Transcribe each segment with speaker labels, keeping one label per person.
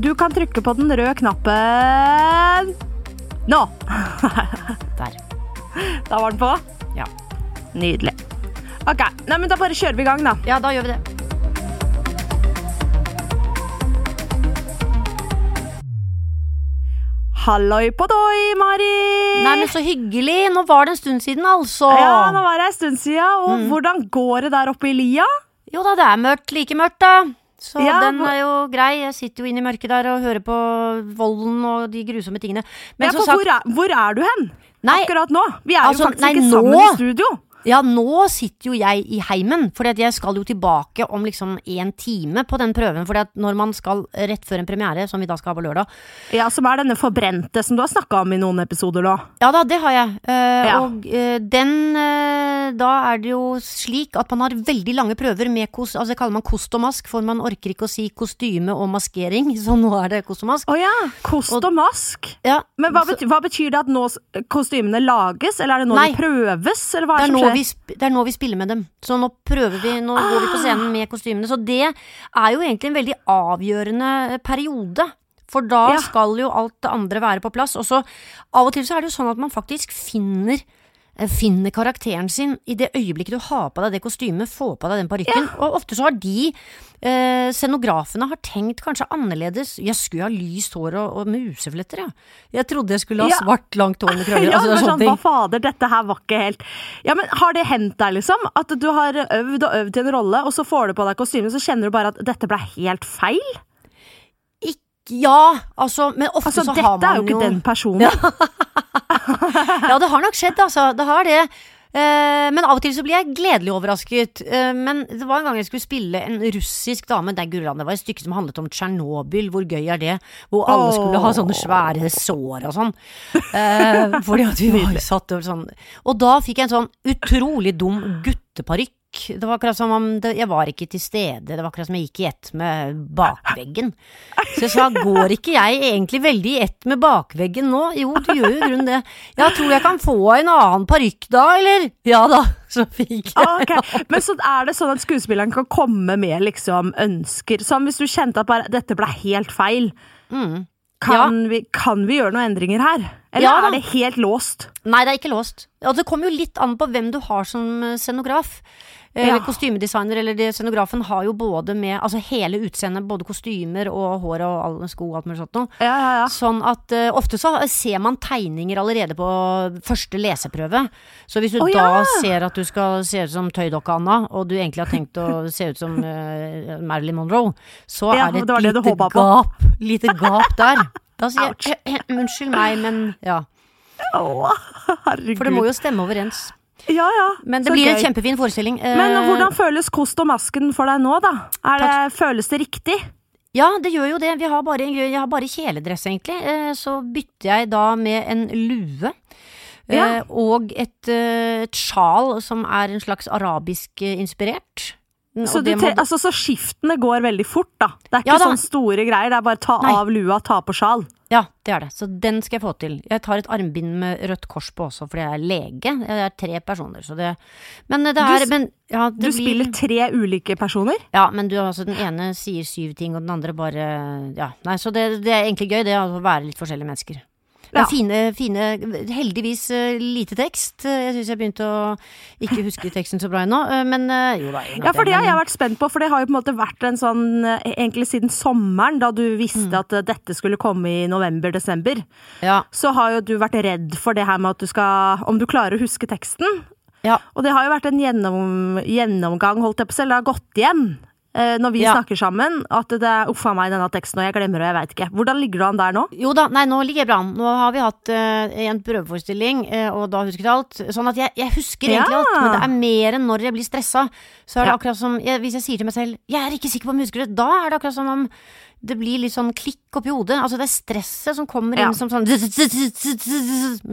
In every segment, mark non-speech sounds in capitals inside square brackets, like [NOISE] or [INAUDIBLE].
Speaker 1: Du kan trykke på den røde knappen nå.
Speaker 2: Der.
Speaker 1: Da var den på.
Speaker 2: Ja.
Speaker 1: Nydelig. Ok, Nei, men Da bare kjører vi i gang, da.
Speaker 2: ja, da gjør vi det.
Speaker 1: Halloi på doi, Mari!
Speaker 2: Nei, men så hyggelig. Nå var det en stund siden, altså.
Speaker 1: Ja, nå var det en stund siden. Og hvordan går det der oppe i lia?
Speaker 2: Jo da, det er mørkt. Like mørkt, da. Så
Speaker 1: Ja,
Speaker 2: den er jo grei. Jeg sitter jo inne i mørket der og hører på volden og de grusomme tingene. Men
Speaker 1: Ja, for
Speaker 2: sagt,
Speaker 1: hvor, er, hvor er du hen?
Speaker 2: Nei,
Speaker 1: Akkurat nå. Vi er
Speaker 2: altså,
Speaker 1: jo faktisk
Speaker 2: nei,
Speaker 1: ikke
Speaker 2: nå-
Speaker 1: sammen i studio.
Speaker 2: Ja, nå sitter jo jeg i heimen, for jeg skal jo tilbake om liksom en time på den prøven. For når man skal rett før en premiere, som vi da skal ha på lørdag
Speaker 1: Ja, Som er denne forbrente som du har snakka om i noen episoder nå.
Speaker 2: Ja da, det har jeg. Uh,
Speaker 1: Ja.
Speaker 2: Og uh, den uh, Da er det jo slik at man har veldig lange prøver med kos... Altså det kaller man kost og mask, for man orker ikke å si kostyme og maskering, [LAUGHS] så nå er det kost og mask.
Speaker 1: Å ja. Kost og, mask.
Speaker 2: Ja,
Speaker 1: Men hva betyr, hva betyr det at nå kostymene lages, eller er det nå
Speaker 2: Nei.
Speaker 1: de prøves, eller hva er, det som skjer?
Speaker 2: Vi, det er nå vi spiller med dem. Så nå prøver vi, nå går vi på scenen med kostymene. Så det er jo egentlig en veldig avgjørende periode. For da
Speaker 1: Ja.
Speaker 2: skal jo alt det andre være på plass. Og så av og til så er det jo sånn at man faktisk finner eh, Finner karakteren sin i det øyeblikket du har på deg det kostymet, får på deg den parykken. Og ofte så har de, eh, scenografene, har tenkt kanskje annerledes. Jeg skulle ha lyst hår og, og musefletter, ja. Jeg trodde jeg skulle ha
Speaker 1: Ja.
Speaker 2: svart, langt hår med krøller. [LAUGHS]
Speaker 1: Ja,
Speaker 2: altså,
Speaker 1: er sånn, hva fader, dette her var ikke helt Ja, men Har det hendt deg, liksom? At du har øvd og øvd til en rolle, og så får du på deg kostymet, så kjenner du bare at dette ble helt feil?
Speaker 2: Ja, altså, men ofte
Speaker 1: Altså,
Speaker 2: så
Speaker 1: dette
Speaker 2: har man
Speaker 1: er jo ikke den personen.
Speaker 2: Ja, [LAUGHS] [LAUGHS] det har nok skjedd, altså. Det har det. Eh, men av og til så blir jeg gledelig overrasket. Eh, men det var en gang jeg skulle spille en russisk dame. Det, det var et stykke som handlet om Tsjernobyl. Hvor gøy er det? Hvor alle skulle ha sånne svære sår og sånn. Eh, fordi at vi var satt over sånn. Og da fikk jeg en sånn utrolig dum gutteparykk. Det var akkurat som om det, jeg var ikke til stede. Det var akkurat som jeg gikk i ett med bakveggen. Så jeg sa, går ikke jeg egentlig veldig i ett med bakveggen nå? Jo, du gjør jo i grunnen det. Ja, tror jeg kan få en annen parykk da, eller? Ja da, så fikk jeg.
Speaker 1: Ah, ok. Men så er det sånn at skuespilleren kan komme med liksom ønsker. Som hvis du kjente at bare dette ble helt feil. Kan, vi, kan vi gjøre noen endringer her? Eller
Speaker 2: Ja
Speaker 1: er det helt låst?
Speaker 2: Nei, det er ikke låst. Og det kommer jo litt an på hvem du har som scenograf. Eh,
Speaker 1: Ja.
Speaker 2: Kostymedesigner eller det, scenografen har jo både med altså hele utseendet, både kostymer og hår og alle sko og alt mulig sånt noe.
Speaker 1: Ja, ja, ja.
Speaker 2: Sånn at uh, ofte så ser man tegninger allerede på første leseprøve. Så hvis du
Speaker 1: oh,
Speaker 2: da ser at du skal se ut som tøydokka Anna, og du egentlig har tenkt å [LAUGHS] se ut som uh, Marilyn Monroe, så er det et
Speaker 1: det
Speaker 2: lite gap, lite gap der. Da sier jeg [CLEARS THROAT] unnskyld meg, men ja.
Speaker 1: Å, herregud.
Speaker 2: For det må jo stemme overens.
Speaker 1: Ja, ja.
Speaker 2: Men det
Speaker 1: Så
Speaker 2: blir en kjempefin forestilling. Eh,
Speaker 1: Men hvordan føles kost og masken for deg nå, da? Er det, føles det riktig?
Speaker 2: Ja, det gjør jo det. Vi har bare, jeg har bare kjeledress, egentlig. Eh, Så bytter jeg da med en lue. eh,
Speaker 1: Ja.
Speaker 2: Og et, eh, et sjal som er en slags arabisk eh, inspirert. Mm,
Speaker 1: Så, du
Speaker 2: må-
Speaker 1: altså, så skiftene går veldig fort, da? Det er ikke
Speaker 2: Ja
Speaker 1: sånn store greier, det er bare ta
Speaker 2: Nei.
Speaker 1: av lua, ta på sjal?
Speaker 2: Ja, det er det. Så den skal jeg få til. Jeg tar et armbind med rødt kors på også, fordi jeg er lege. Jeg er tre personer, så det Men det
Speaker 1: Du
Speaker 2: er
Speaker 1: Du,
Speaker 2: men, ja,
Speaker 1: Du
Speaker 2: det blir-
Speaker 1: spiller tre ulike personer?
Speaker 2: Ja, men du, altså, den ene sier syv ting, og den andre bare Ja. Nei, så det, det er egentlig gøy, det å være litt forskjellige mennesker.
Speaker 1: Ja.
Speaker 2: fine, fine Heldigvis eh, lite tekst. Eh, Jeg syns jeg begynte å ikke huske teksten så bra ennå, eh, men jo da.
Speaker 1: Ja, for det har jeg vært spent på, for det har jo på en måte vært en sånn Egentlig siden sommeren, da du visste
Speaker 2: Mm.
Speaker 1: at dette skulle komme i november-desember,
Speaker 2: Ja.
Speaker 1: så har jo du vært redd for det her med at du skal Om du klarer å huske teksten.
Speaker 2: ja.
Speaker 1: Og det har jo vært en gjennom, gjennomgang, holdt jeg på selv, det har gått igjen. Eh, Når vi
Speaker 2: Ja.
Speaker 1: snakker sammen, at det er uff a meg, denne teksten, og jeg glemmer og jeg veit ikke. Hvordan ligger du an der nå?
Speaker 2: Jo da, nei, nå ligger jeg bra an. Nå har vi hatt uh, en prøveforestilling, uh, og da husket jeg alt. Sånn at jeg, jeg husker egentlig
Speaker 1: Ja.
Speaker 2: alt, men det er mer enn når jeg blir stressa. Så er det
Speaker 1: Ja.
Speaker 2: akkurat som jeg, Hvis jeg sier til meg selv 'jeg er ikke sikker på om jeg husker det', da er det akkurat som om det blir litt sånn klikk oppi hodet. Altså det er stresset som kommer inn som sånn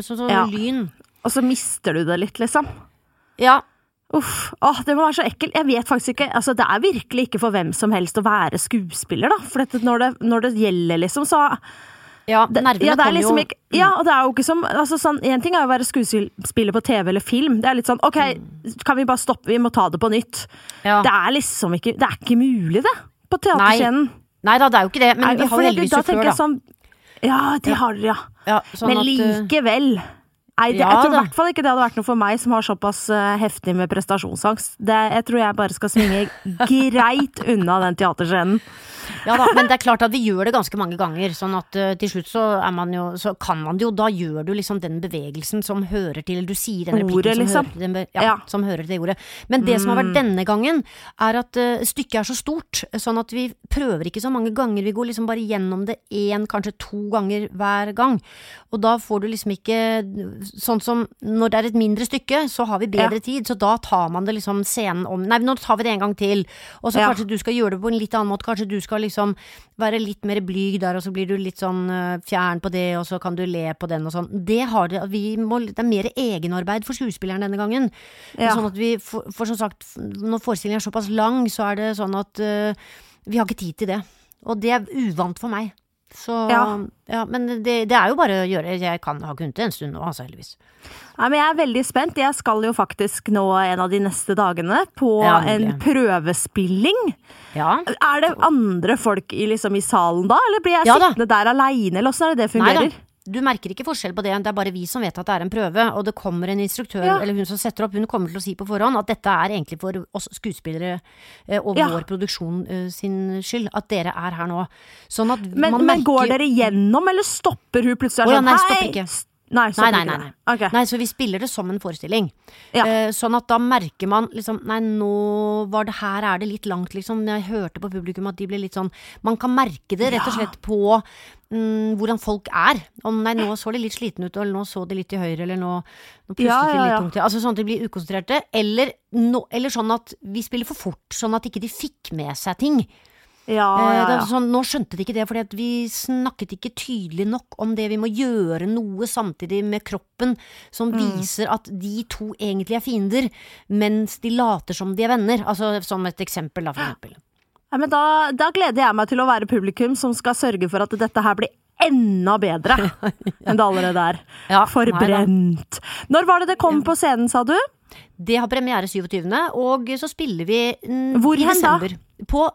Speaker 2: Som sånn lyn.
Speaker 1: Og så mister du det litt, liksom.
Speaker 2: Ja.
Speaker 1: Uff, åh, det må være så ekkelt. Jeg vet faktisk ikke, altså Det er virkelig ikke for hvem som helst å være skuespiller, da. For dette, når, det, når det gjelder, liksom, så
Speaker 2: Ja, nervene
Speaker 1: ja, er
Speaker 2: kommer
Speaker 1: liksom
Speaker 2: jo
Speaker 1: ikke, ja, og det er jo ikke som altså sånn, En ting er å være skuespiller på TV eller film. Det er litt sånn OK, kan vi bare stoppe, vi må ta det på nytt.
Speaker 2: ja.
Speaker 1: Det er liksom ikke Det er ikke mulig, det. På teaterscenen.
Speaker 2: Nei da, det er jo ikke det, men
Speaker 1: Nei,
Speaker 2: vi har jo heldigvis sjåfør, da.
Speaker 1: Sånn, ja, det har dere, ja.
Speaker 2: Ja, sånn
Speaker 1: Men
Speaker 2: at, eh,
Speaker 1: likevel. Nei, det,
Speaker 2: Ja
Speaker 1: jeg tror i hvert fall ikke det hadde vært noe for meg som har såpass eh, heftig med prestasjonsangst. Det, jeg tror jeg bare skal svinge [LAUGHS] greit unna den teaterscenen.
Speaker 2: Ja da, men det er klart at vi gjør det ganske mange ganger, sånn at uh, til slutt så er man jo Så kan man det jo, da gjør du liksom den bevegelsen som hører til Du sier den replikken
Speaker 1: Ordet,
Speaker 2: som,
Speaker 1: liksom.
Speaker 2: hører til den, be- ja,
Speaker 1: Ja. Mm.
Speaker 2: som hører til det ordet. Men det som har vært denne gangen, er at uh, stykket er så stort, sånn at vi prøver ikke så mange ganger. Vi går liksom bare gjennom det én, kanskje to ganger hver gang. Og da får du liksom ikke Sånn som når det er et mindre stykke, så har vi bedre
Speaker 1: Ja.
Speaker 2: tid, så da tar man det liksom scenen om Nei, nå tar vi det en gang til. Og så
Speaker 1: Ja.
Speaker 2: kanskje du skal gjøre det på en litt annen måte. Kanskje du skal liksom være litt mer blyg der, og så blir du litt sånn fjern på det, og så kan du le på den og sånn. Det har det, vi må, det er mer egenarbeid for skuespilleren denne gangen.
Speaker 1: Ja.
Speaker 2: Sånn at vi, for, for som sagt, når forestillingen er såpass lang, så er det sånn at uh, vi har ikke tid til det. Og det er uvant for meg. Så ja,
Speaker 1: Ja.
Speaker 2: men det, det er jo bare å gjøre. Jeg kan ha kunnet det en stund nå, altså, heldigvis.
Speaker 1: Nei, men jeg er veldig spent. Jeg skal jo faktisk nå en av de neste dagene på
Speaker 2: Ja,
Speaker 1: en prøvespilling.
Speaker 2: Ja.
Speaker 1: Er det andre folk i, liksom, i salen da, eller blir jeg sittende der aleine, eller åssen er det det
Speaker 2: Nei da. Du merker ikke forskjell på det, det er bare vi som vet at det er en prøve, og det kommer en instruktør,
Speaker 1: Ja.
Speaker 2: eller hun som setter opp, hun kommer til å si på forhånd at dette er egentlig for oss skuespillere eh, og
Speaker 1: Ja.
Speaker 2: vår produksjon eh, sin skyld, at dere er her nå. Sånn at
Speaker 1: Men,
Speaker 2: man
Speaker 1: men går dere gjennom, eller stopper hun plutselig?
Speaker 2: Å ja,
Speaker 1: sånn,
Speaker 2: nei, stopper ikke.
Speaker 1: Nei,
Speaker 2: Nei, nei, nei.
Speaker 1: det.
Speaker 2: nei. Så vi spiller det som en forestilling.
Speaker 1: Ja.
Speaker 2: Eh, sånn at da merker man liksom Nei, nå var det her er det litt langt, liksom. Jeg hørte på publikum at de ble litt sånn Man kan merke det rett og slett på mm, hvordan folk er. Om nei, nå så de litt slitne ut, eller nå så de litt til høyre, eller nå, nå pustet
Speaker 1: Ja,
Speaker 2: de litt
Speaker 1: ja.
Speaker 2: tungt. Altså sånn at de blir ukonsentrerte. Eller, no, eller sånn at vi spiller for fort, sånn at ikke de fikk med seg ting.
Speaker 1: Ja,
Speaker 2: Eh,
Speaker 1: ja, ja.
Speaker 2: Sånn, nå skjønte de ikke det, fordi vi snakket ikke tydelig nok om det. Vi må gjøre noe samtidig med kroppen som
Speaker 1: Mm.
Speaker 2: viser at de to egentlig er fiender, mens de later som de er venner. Altså som et eksempel, da, for eksempel.
Speaker 1: Ja, men da, da gleder jeg meg til å være publikum som skal sørge for at dette her blir enda bedre [LAUGHS] enn det allerede er.
Speaker 2: Ja,
Speaker 1: Forbrent. Når var det det kom på scenen, sa du?
Speaker 2: Det har premiere 27., og så spiller vi
Speaker 1: Hvor
Speaker 2: i
Speaker 1: hen da?
Speaker 2: På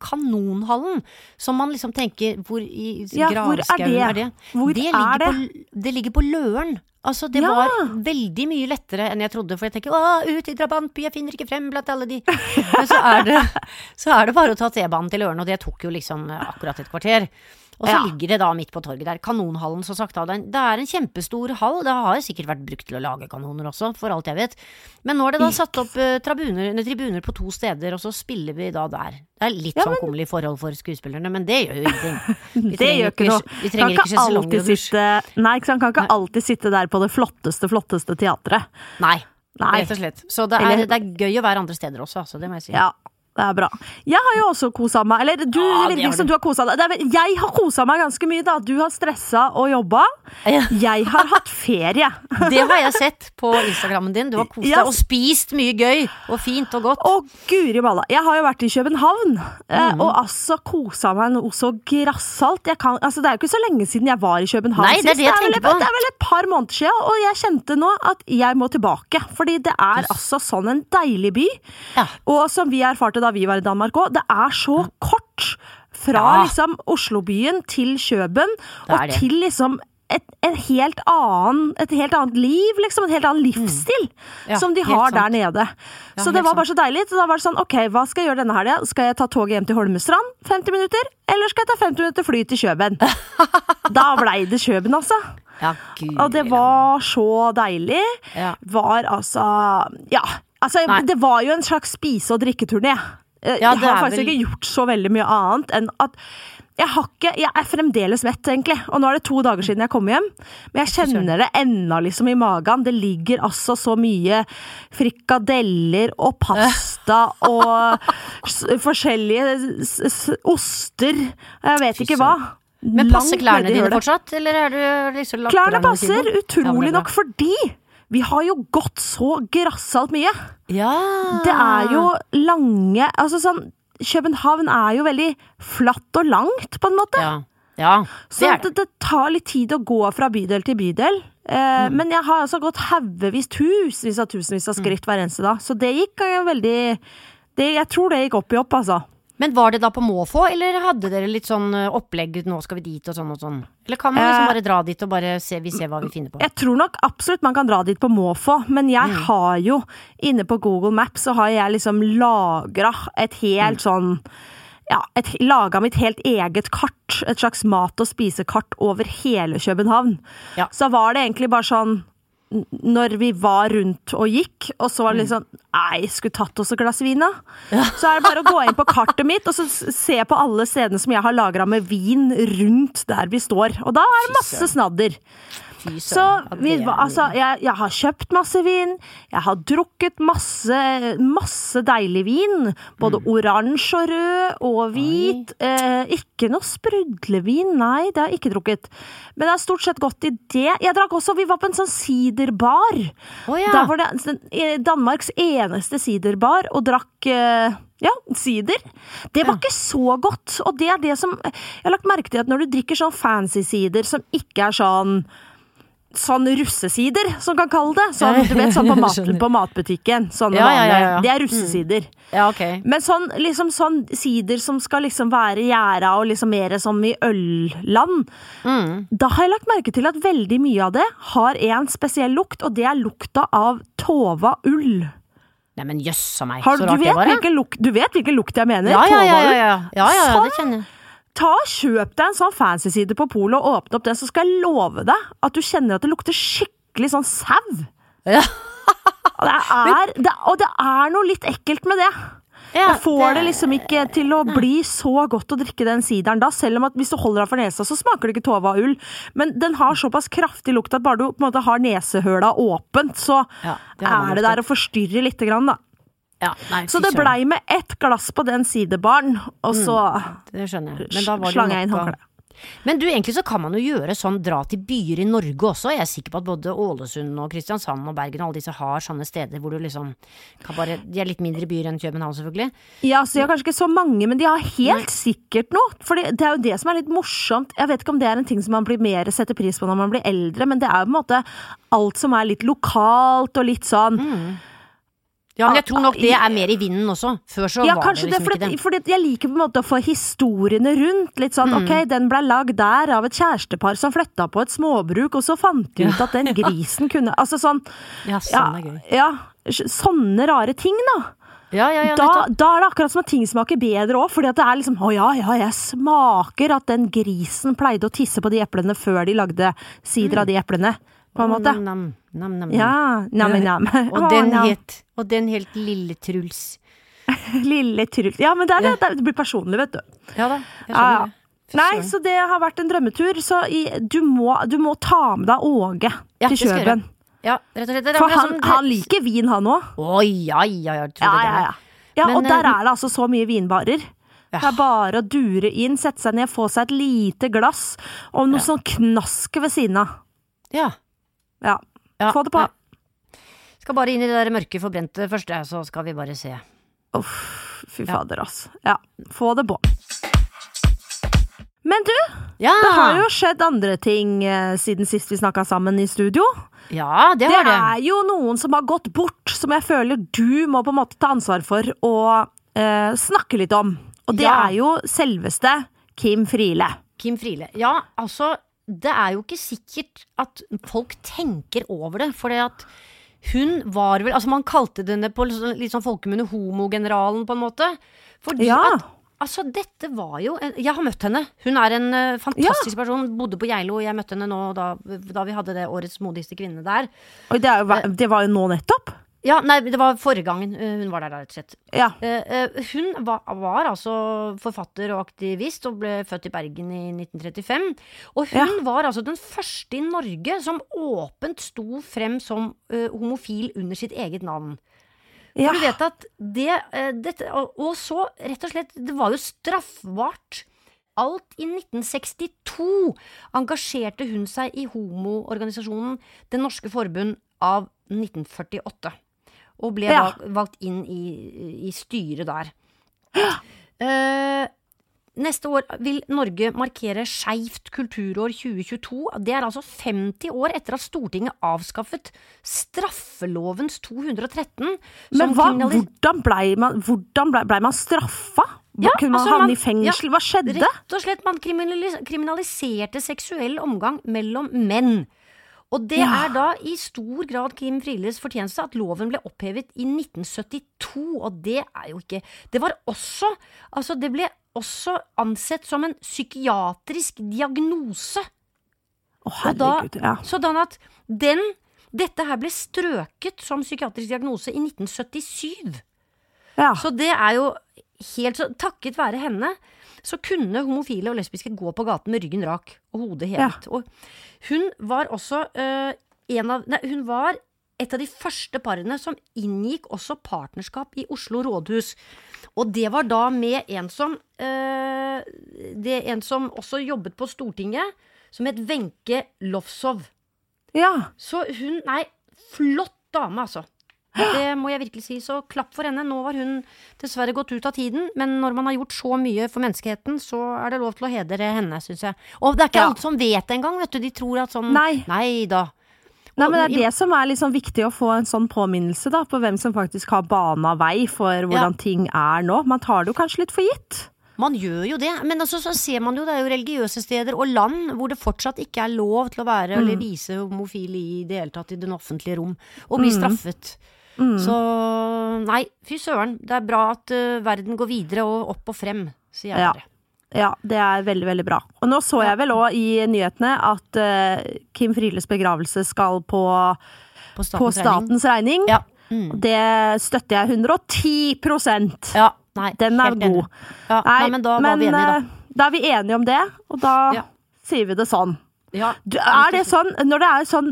Speaker 2: Kanonhallen, som man liksom tenker Hvor i
Speaker 1: Ja, er
Speaker 2: gravskauen
Speaker 1: det?
Speaker 2: er det?
Speaker 1: Hvor
Speaker 2: det
Speaker 1: er
Speaker 2: ligger
Speaker 1: det?
Speaker 2: På, det ligger på Løren. Altså, det
Speaker 1: Ja.
Speaker 2: var veldig mye lettere enn jeg trodde, for jeg tenker å, ut i drabantby, jeg finner ikke frem blant alle de Men så er det, [LAUGHS] så er det bare å ta T-banen til Løren, og det tok jo liksom akkurat et kvarter. Og så
Speaker 1: Ja.
Speaker 2: ligger det da midt på torget der, Kanonhallen, som sagt. da. Det er en- kjempestor hall, det har sikkert vært brukt til å lage kanoner også, for alt jeg vet. Men nå er det da satt opp eh, tribuner, tribuner på to steder, og så spiller vi da der. Det er litt
Speaker 1: Ja,
Speaker 2: sånn
Speaker 1: men-
Speaker 2: kummerlige forhold for skuespillerne, men det gjør jo ingenting. [LAUGHS]
Speaker 1: Det gjør ikke noe.
Speaker 2: Vi trenger ikke
Speaker 1: ikke sitte Nei, ikke sant, kan ikke alltid sitte der på det flotteste, flotteste teatret.
Speaker 2: Nei,
Speaker 1: Nei.
Speaker 2: rett og slett. Så det
Speaker 1: Eller-
Speaker 2: er, det er gøy å være andre steder også, altså, det må jeg si.
Speaker 1: Ja, det er bra. Jeg har jo også kosa meg. Eller du,
Speaker 2: Ja,
Speaker 1: det
Speaker 2: det
Speaker 1: virker som
Speaker 2: du.
Speaker 1: har kosa deg. Er, jeg har kosa meg ganske mye, da. Du har stressa og jobba.
Speaker 2: Ja.
Speaker 1: Jeg har hatt ferie. [LAUGHS]
Speaker 2: Det har jeg sett på Instagrammen din. Du har kost deg og spist mye gøy og fint og godt.
Speaker 1: Å, guri malla. Jeg har jo vært i København,
Speaker 2: Mhm.
Speaker 1: og altså kosa meg noe så grassat. Kan, altså, det er jo ikke så lenge siden jeg var i København
Speaker 2: Nei, det er det jeg
Speaker 1: vel,
Speaker 2: tenker på.
Speaker 1: det er vel et par måneder siden, og jeg kjente nå at jeg må tilbake. Fordi det er altså sånn en deilig by.
Speaker 2: Ja.
Speaker 1: Og som vi erfarte da vi var i Danmark òg, det er så kort fra
Speaker 2: Ja.
Speaker 1: liksom Oslobyen til Kjøben, og til liksom et, et, helt annen, et helt annet liv, liksom. En helt annen livsstil
Speaker 2: Mm. Ja,
Speaker 1: som de har der nede.
Speaker 2: Ja,
Speaker 1: så det var bare så deilig. Så da var det sånn, ok, hva skal jeg gjøre denne helga? Skal jeg ta toget hjem til Holmestrand, 50 minutter? Eller skal jeg ta 50 minutter fly til Kjøben? [LAUGHS] da blei det Kjøben, altså.
Speaker 2: Ja, gud.
Speaker 1: Og det var så deilig. Var altså Ja, altså,
Speaker 2: Nei.
Speaker 1: det var jo en slags spise- og drikketurné. Jeg
Speaker 2: Ja,
Speaker 1: har faktisk
Speaker 2: vel-
Speaker 1: ikke gjort så veldig mye annet enn at jeg, har ikke, jeg er fremdeles mett, egentlig. Og nå er det to dager siden jeg kom hjem. Men jeg kjenner det ennå liksom i magen. Det ligger altså så mye frikadeller og pasta og forskjellige oster. Jeg vet ikke hva.
Speaker 2: Men passer klærne dine fortsatt, eller er du liksom lagt
Speaker 1: Klærne passer utrolig nok fordi vi har jo gått så grassat mye.
Speaker 2: Ja.
Speaker 1: Det er jo lange Altså sånn København er jo veldig flatt og langt, på en måte.
Speaker 2: Ja. ja
Speaker 1: så
Speaker 2: det så
Speaker 1: det,
Speaker 2: det.
Speaker 1: tar litt tid å gå fra bydel til bydel. Eh,
Speaker 2: Mm.
Speaker 1: Men jeg har altså gått haugevis, tusenvis av tusenvis av skritt hver eneste dag. Så det gikk jo veldig det, Jeg tror det gikk opp i opp, altså.
Speaker 2: Men var det da på måfå, eller hadde dere litt sånn eh, opplegg, nå skal vi dit og sånn og sånn? Eller kan man liksom
Speaker 1: Eh,
Speaker 2: bare dra dit og bare se, vi ser hva vi finner på?
Speaker 1: Jeg tror nok absolutt man kan dra dit på måfå, men jeg
Speaker 2: Mm.
Speaker 1: har jo inne på Google Maps så har jeg liksom lagra et helt
Speaker 2: Mm.
Speaker 1: sånn ja, laga mitt helt eget kart, et slags mat- og spisekart over hele København.
Speaker 2: Ja.
Speaker 1: Så var det egentlig bare sånn når vi var rundt og gikk, og så var
Speaker 2: Mm.
Speaker 1: det litt sånn Nei, skulle tatt oss et glass vin, da. Så er det bare å gå inn på kartet mitt og så se på alle stedene som jeg har lagra med vin rundt der vi står. Og da er det masse snadder. Så vi, altså, jeg, jeg har kjøpt masse vin, jeg har drukket masse, masse deilig vin. Både oransje og rød og hvit. Eh, ikke noe sprudlevin, nei, det har jeg ikke drukket. Men det er stort sett godt i det. Jeg drakk også, Vi var på en sånn siderbar.
Speaker 2: Oh, ja.
Speaker 1: Der var det eh, Danmarks eneste siderbar, og drakk eh, ja, sider. Det var
Speaker 2: Ja.
Speaker 1: ikke så godt, og det er det som Jeg har lagt merke til at når du drikker sånn fancy sider som ikke er sånn Sånn russesider, som kan kalle det. Sånn, du vet, sånn på, [LAUGHS] mat, på matbutikken. Sånne
Speaker 2: Ja, ja, ja, ja. Mm.
Speaker 1: Det er russesider.
Speaker 2: Ja, Okay.
Speaker 1: Men sånn, liksom, sånn sider som skal liksom være gjæra og liksom mer som i ølland,
Speaker 2: Mm.
Speaker 1: da har jeg lagt merke til at veldig mye av det har en spesiell lukt, og det er lukta av tova ull.
Speaker 2: Nei, men jøssa meg, så rart det var,
Speaker 1: hvilken du vet hvilken lukt jeg mener?
Speaker 2: Ja, ja, ja, ja, ja. ja, ja, ja det
Speaker 1: Sånn.
Speaker 2: kjenner jeg.
Speaker 1: Ta og Kjøp deg en sånn fancy side på polet og åpne opp den, så skal jeg love deg at du kjenner at det lukter skikkelig sånn sau.
Speaker 2: Ja. [LAUGHS]
Speaker 1: Og det er, det, og det er noe litt ekkelt med det.
Speaker 2: Ja,
Speaker 1: Jeg får det liksom ikke til å bli så godt å drikke den sideren da, selv om at hvis du holder deg for nesa, så smaker det ikke tove av ull. Men den har såpass kraftig lukt at bare du på en måte har nesehøla åpent, så
Speaker 2: Ja, det har
Speaker 1: er det der å forstyrre lite grann, da.
Speaker 2: Ja, nei,
Speaker 1: Så det blei med ett glass på den sidebaren, og så
Speaker 2: Det jeg. Men da var
Speaker 1: slang jeg inn håndkleet.
Speaker 2: Men du, egentlig så kan man jo gjøre sånn, dra til byer i Norge også. Jeg er sikker på at både Ålesund og Kristiansand og Bergen og alle disse har sånne steder hvor du liksom kan bare De er litt mindre byer enn København, selvfølgelig.
Speaker 1: Ja, så de har kanskje ikke så mange, men de har helt sikkert noe. For det er jo det som er litt morsomt. Jeg vet ikke om det er en ting som man blir mer setter pris på når man blir eldre, men det er jo på en måte alt som er litt lokalt og litt sånn
Speaker 2: Mm. Ja, men jeg tror nok det er mer i vinden også. Før så
Speaker 1: Ja,
Speaker 2: var det
Speaker 1: det,
Speaker 2: liksom
Speaker 1: for,
Speaker 2: ikke det.
Speaker 1: fordi jeg liker på en måte å få historiene rundt. Litt sånn,
Speaker 2: Mm.
Speaker 1: ok, den ble lagd der av et kjærestepar som flytta på et småbruk, og så fant de ut at den [LAUGHS] grisen kunne Altså sånn
Speaker 2: Ja,
Speaker 1: ja,
Speaker 2: sånn gøy.
Speaker 1: ja, sånne rare ting, da.
Speaker 2: Ja, ja, ja,
Speaker 1: Da, da er det akkurat som at ting smaker bedre òg, fordi at det er liksom Å ja, ja, jeg smaker at den grisen pleide å tisse på de eplene før de lagde sider av de eplene, på en måte.
Speaker 2: Nam, nam, nam, nam.
Speaker 1: Ja, nam-nam. [LAUGHS]
Speaker 2: Og den het Og den het Lille Truls. [LAUGHS]
Speaker 1: Lille Truls. Ja, men det, er, det, det blir personlig, vet du.
Speaker 2: Ja da, jeg skjønner det.
Speaker 1: Nei, så det har vært en drømmetur. Så i, du, må, du må ta med deg Åge
Speaker 2: Ja,
Speaker 1: til Kjøben.
Speaker 2: Ja, rett og slett.
Speaker 1: For han, han liker vin, han òg.
Speaker 2: Å, ja, ja, ja.
Speaker 1: Ja, ja, ja. ja
Speaker 2: Men,
Speaker 1: og der
Speaker 2: eh,
Speaker 1: er det altså så mye vinbarer.
Speaker 2: Ja.
Speaker 1: Det er bare å dure inn, sette seg ned, få seg et lite glass og noe
Speaker 2: Ja.
Speaker 1: sånn knask ved siden av.
Speaker 2: Ja.
Speaker 1: Ja.
Speaker 2: Ja.
Speaker 1: Få det på.
Speaker 2: Nei. Skal bare inn i det der mørke forbrente først, så skal vi bare se.
Speaker 1: Uff, fy
Speaker 2: Ja.
Speaker 1: fader, ass. Ja, få det på. Men du,
Speaker 2: Ja,
Speaker 1: det har jo skjedd andre ting eh, siden sist vi snakka sammen i studio.
Speaker 2: ja det
Speaker 1: Det
Speaker 2: har det.
Speaker 1: er jo noen som har gått bort, som jeg føler du må på en måte ta ansvar for å eh, snakke litt om. Og det
Speaker 2: Ja.
Speaker 1: er jo selveste Kim Friele.
Speaker 2: Kim Friele. Ja, altså, det er jo ikke sikkert at folk tenker over det, for at hun var vel Altså, man kalte henne på litt sånn- folkemunne homogeneralen, på en måte. Fordi
Speaker 1: Ja.
Speaker 2: at Altså, dette var jo Jeg har møtt henne. Hun er en eh, fantastisk person. Bodde på Geilo, og jeg møtte henne nå da, da vi hadde det Årets modigste kvinne der.
Speaker 1: Og det, er
Speaker 2: Eh.
Speaker 1: det var jo nå nettopp.
Speaker 2: Ja, nei, det var forrige gangen eh, hun var der, rett og slett.
Speaker 1: Ja.
Speaker 2: Eh, eh, hun var, var altså forfatter og aktivist og ble født i Bergen i 1935. Og hun
Speaker 1: Ja.
Speaker 2: var altså den første i Norge som åpent sto frem som uh, homofil under sitt eget navn. For
Speaker 1: Ja.
Speaker 2: du vet at det, uh, dette, og, og så, rett og slett, det var jo straffbart. Alt i 1962 engasjerte hun seg i homoorganisasjonen Det norske forbund av 1948. Og ble
Speaker 1: Ja.
Speaker 2: valgt inn i, i styret der. Uh, [GASPS] neste år vil Norge markere Skeivt kulturår 2022. Det er altså 50 år etter at Stortinget avskaffet straffelovens 213.
Speaker 1: Men hva, hvordan blei man, hvordan ble, blei man straffa?
Speaker 2: Ja,
Speaker 1: Kunne man
Speaker 2: altså,
Speaker 1: havne i fengsel? Hva skjedde?
Speaker 2: Rett og slett, man kriminalis kriminaliserte seksuell omgang mellom menn. Og det
Speaker 1: Ja.
Speaker 2: er da i stor grad Kim Frieles fortjeneste at loven ble opphevet i 1972, og det er jo ikke Det var også Altså, det ble også ansett som en psykiatrisk diagnose.
Speaker 1: Å,
Speaker 2: da-
Speaker 1: herregud. Ja.
Speaker 2: Sånn at den Dette her ble strøket som psykiatrisk diagnose i 1977.
Speaker 1: ja.
Speaker 2: Så det er jo helt så Takket være henne så kunne homofile og lesbiske gå på gaten med ryggen rak og hodet hevet. Og hun var også uh, en av Nei, hun var et av de første parene som inngikk også partnerskap i Oslo rådhus. Og det var da med en som uh, Det er en som også jobbet på Stortinget, som het Wenche Lofsov.
Speaker 1: ja.
Speaker 2: Så hun Nei, flott dame, altså. Det må jeg virkelig si. Så klapp for henne. Nå var hun dessverre gått ut av tiden, men når man har gjort så mye for menneskeheten, så er det lov til å hedre henne, syns jeg. Og det er ikke
Speaker 1: Ja.
Speaker 2: alle som vet engang, vet du. De tror at sånn
Speaker 1: Nei.
Speaker 2: Nei da.
Speaker 1: Nei, men Det er det som er liksom viktig å få en sånn påminnelse da, på hvem som faktisk har bana vei for hvordan ting er nå. Man tar det jo kanskje litt for gitt.
Speaker 2: Man gjør jo det, men altså, så ser man jo det er jo religiøse steder og land hvor det fortsatt ikke er lov til å være eller
Speaker 1: Mm.
Speaker 2: vise homofile i det hele tatt i den offentlige rom, og bli
Speaker 1: Mm.
Speaker 2: straffet. Så nei, fy søren. Det er bra at uh, verden går videre og opp og frem, sier jeg
Speaker 1: Ja.
Speaker 2: bare.
Speaker 1: Ja, det er veldig, veldig bra. Og nå så jeg vel òg i nyhetene at uh, Kim Frieles begravelse skal på,
Speaker 2: På statens,
Speaker 1: på statens regning.
Speaker 2: Ja. Mm.
Speaker 1: Det støtter jeg 110%
Speaker 2: ja. Nei,
Speaker 1: Den er god.
Speaker 2: Ja, nei, men da var vi enige, da.
Speaker 1: eh, da er vi enige om det, og da
Speaker 2: Ja.
Speaker 1: sier vi det sånn.
Speaker 2: Ja.
Speaker 1: Du, er det sånn, når det er sånn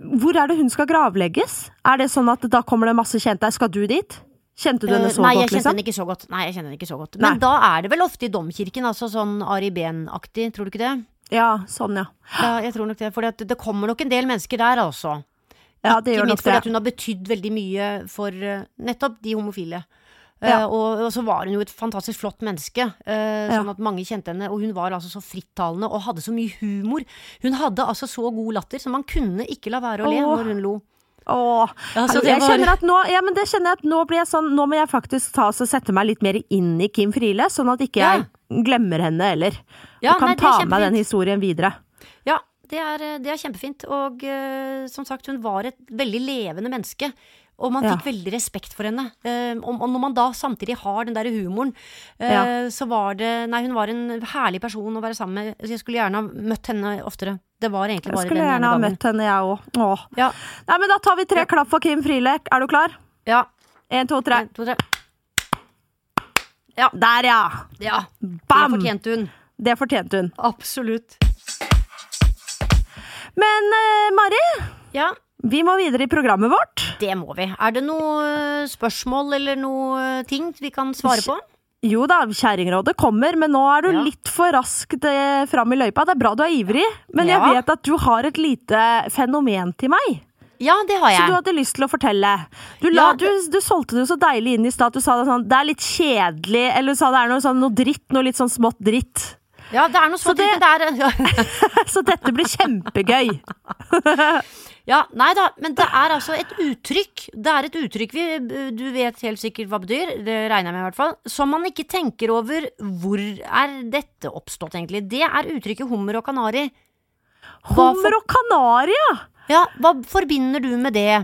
Speaker 1: Hvor er det hun skal gravlegges? Er det sånn at da kommer det masse kjente? Skal du dit? Kjente du henne
Speaker 2: så
Speaker 1: så
Speaker 2: Nei,
Speaker 1: godt, liksom?
Speaker 2: henne ikke så godt. Nei, jeg kjente henne ikke så godt. Men
Speaker 1: Nei.
Speaker 2: da er det vel ofte i domkirken, altså sånn Ari Behn-aktig, tror du ikke det?
Speaker 1: Ja, sånn, ja.
Speaker 2: Ja, jeg tror nok det. For det kommer nok en del mennesker der, altså.
Speaker 1: Ja, det
Speaker 2: Ikke
Speaker 1: gjør nok
Speaker 2: minst fordi
Speaker 1: det.
Speaker 2: at hun har betydd veldig mye for eh, nettopp de homofile. Eh,
Speaker 1: Ja.
Speaker 2: og, og så var hun jo et fantastisk flott menneske, eh,
Speaker 1: Ja.
Speaker 2: sånn at mange kjente henne. Og hun var altså så frittalende og hadde så mye humor. Hun hadde altså så god latter, så man kunne ikke la være å le
Speaker 1: Åh.
Speaker 2: når hun lo.
Speaker 1: Åh,
Speaker 2: altså,
Speaker 1: jeg kjenner at nå, ja, men det kjenner jeg at nå blir jeg sånn Nå må jeg faktisk ta og sette meg litt mer inn i Kim Friele, sånn at ikke jeg glemmer henne heller. Og kan
Speaker 2: nei,
Speaker 1: ta med den historien videre.
Speaker 2: Ja, det er, det er kjempefint. Og uh, som sagt, hun var et veldig levende menneske. Og man
Speaker 1: Ja.
Speaker 2: fikk veldig respekt for henne. Eh, og, når man da samtidig har den der humoren, eh,
Speaker 1: Ja.
Speaker 2: så var det Nei, hun var en herlig person å være sammen med. Så Jeg skulle gjerne ha møtt henne oftere. Det var egentlig bare
Speaker 1: denne
Speaker 2: gangen
Speaker 1: Jeg
Speaker 2: skulle
Speaker 1: gjerne
Speaker 2: ha
Speaker 1: møtt henne, jeg òg.
Speaker 2: Ja.
Speaker 1: Nei, men da tar vi tre
Speaker 2: Ja.
Speaker 1: klapp for Kim Friele. Er du klar?
Speaker 2: ja.
Speaker 1: Én, to, tre.
Speaker 2: En, to, tre.
Speaker 1: Der, ja!
Speaker 2: Ja, det fortjente hun.
Speaker 1: Det fortjente hun.
Speaker 2: Absolutt.
Speaker 1: Men uh, Mari,
Speaker 2: Ja,
Speaker 1: vi må videre i programmet vårt.
Speaker 2: det må vi. Er det noe eh, spørsmål eller noe eh, ting vi kan svare på?
Speaker 1: Jo da, Kjerringrådet kommer, men nå er du
Speaker 2: Ja.
Speaker 1: litt for raskt eh, fram i løypa. Det er bra du er ivrig, men jeg vet at du har et lite fenomen til meg.
Speaker 2: Ja, det har jeg.
Speaker 1: Så du hadde lyst til å fortelle. Du, la,
Speaker 2: Ja,
Speaker 1: du, du solgte det så deilig inn i stad. Du sa det sånn Det er litt kjedelig, eller du sa det er noe, sånn, noe dritt, noe litt sånn smått dritt.
Speaker 2: Ja, det er noe sånt.
Speaker 1: Så,
Speaker 2: Det... det er, [LAUGHS] [LAUGHS]
Speaker 1: Så dette blir kjempegøy. [LAUGHS]
Speaker 2: Ja, nei da, men det er altså et uttrykk. Det er et uttrykk vi, du vet helt sikkert hva det betyr, det regner jeg med i hvert fall, som man ikke tenker over hvor er dette oppstått egentlig. Det er uttrykket hummer og kanari.
Speaker 1: Hummer og kanari, ja.
Speaker 2: Ja, hva forbinder du med det?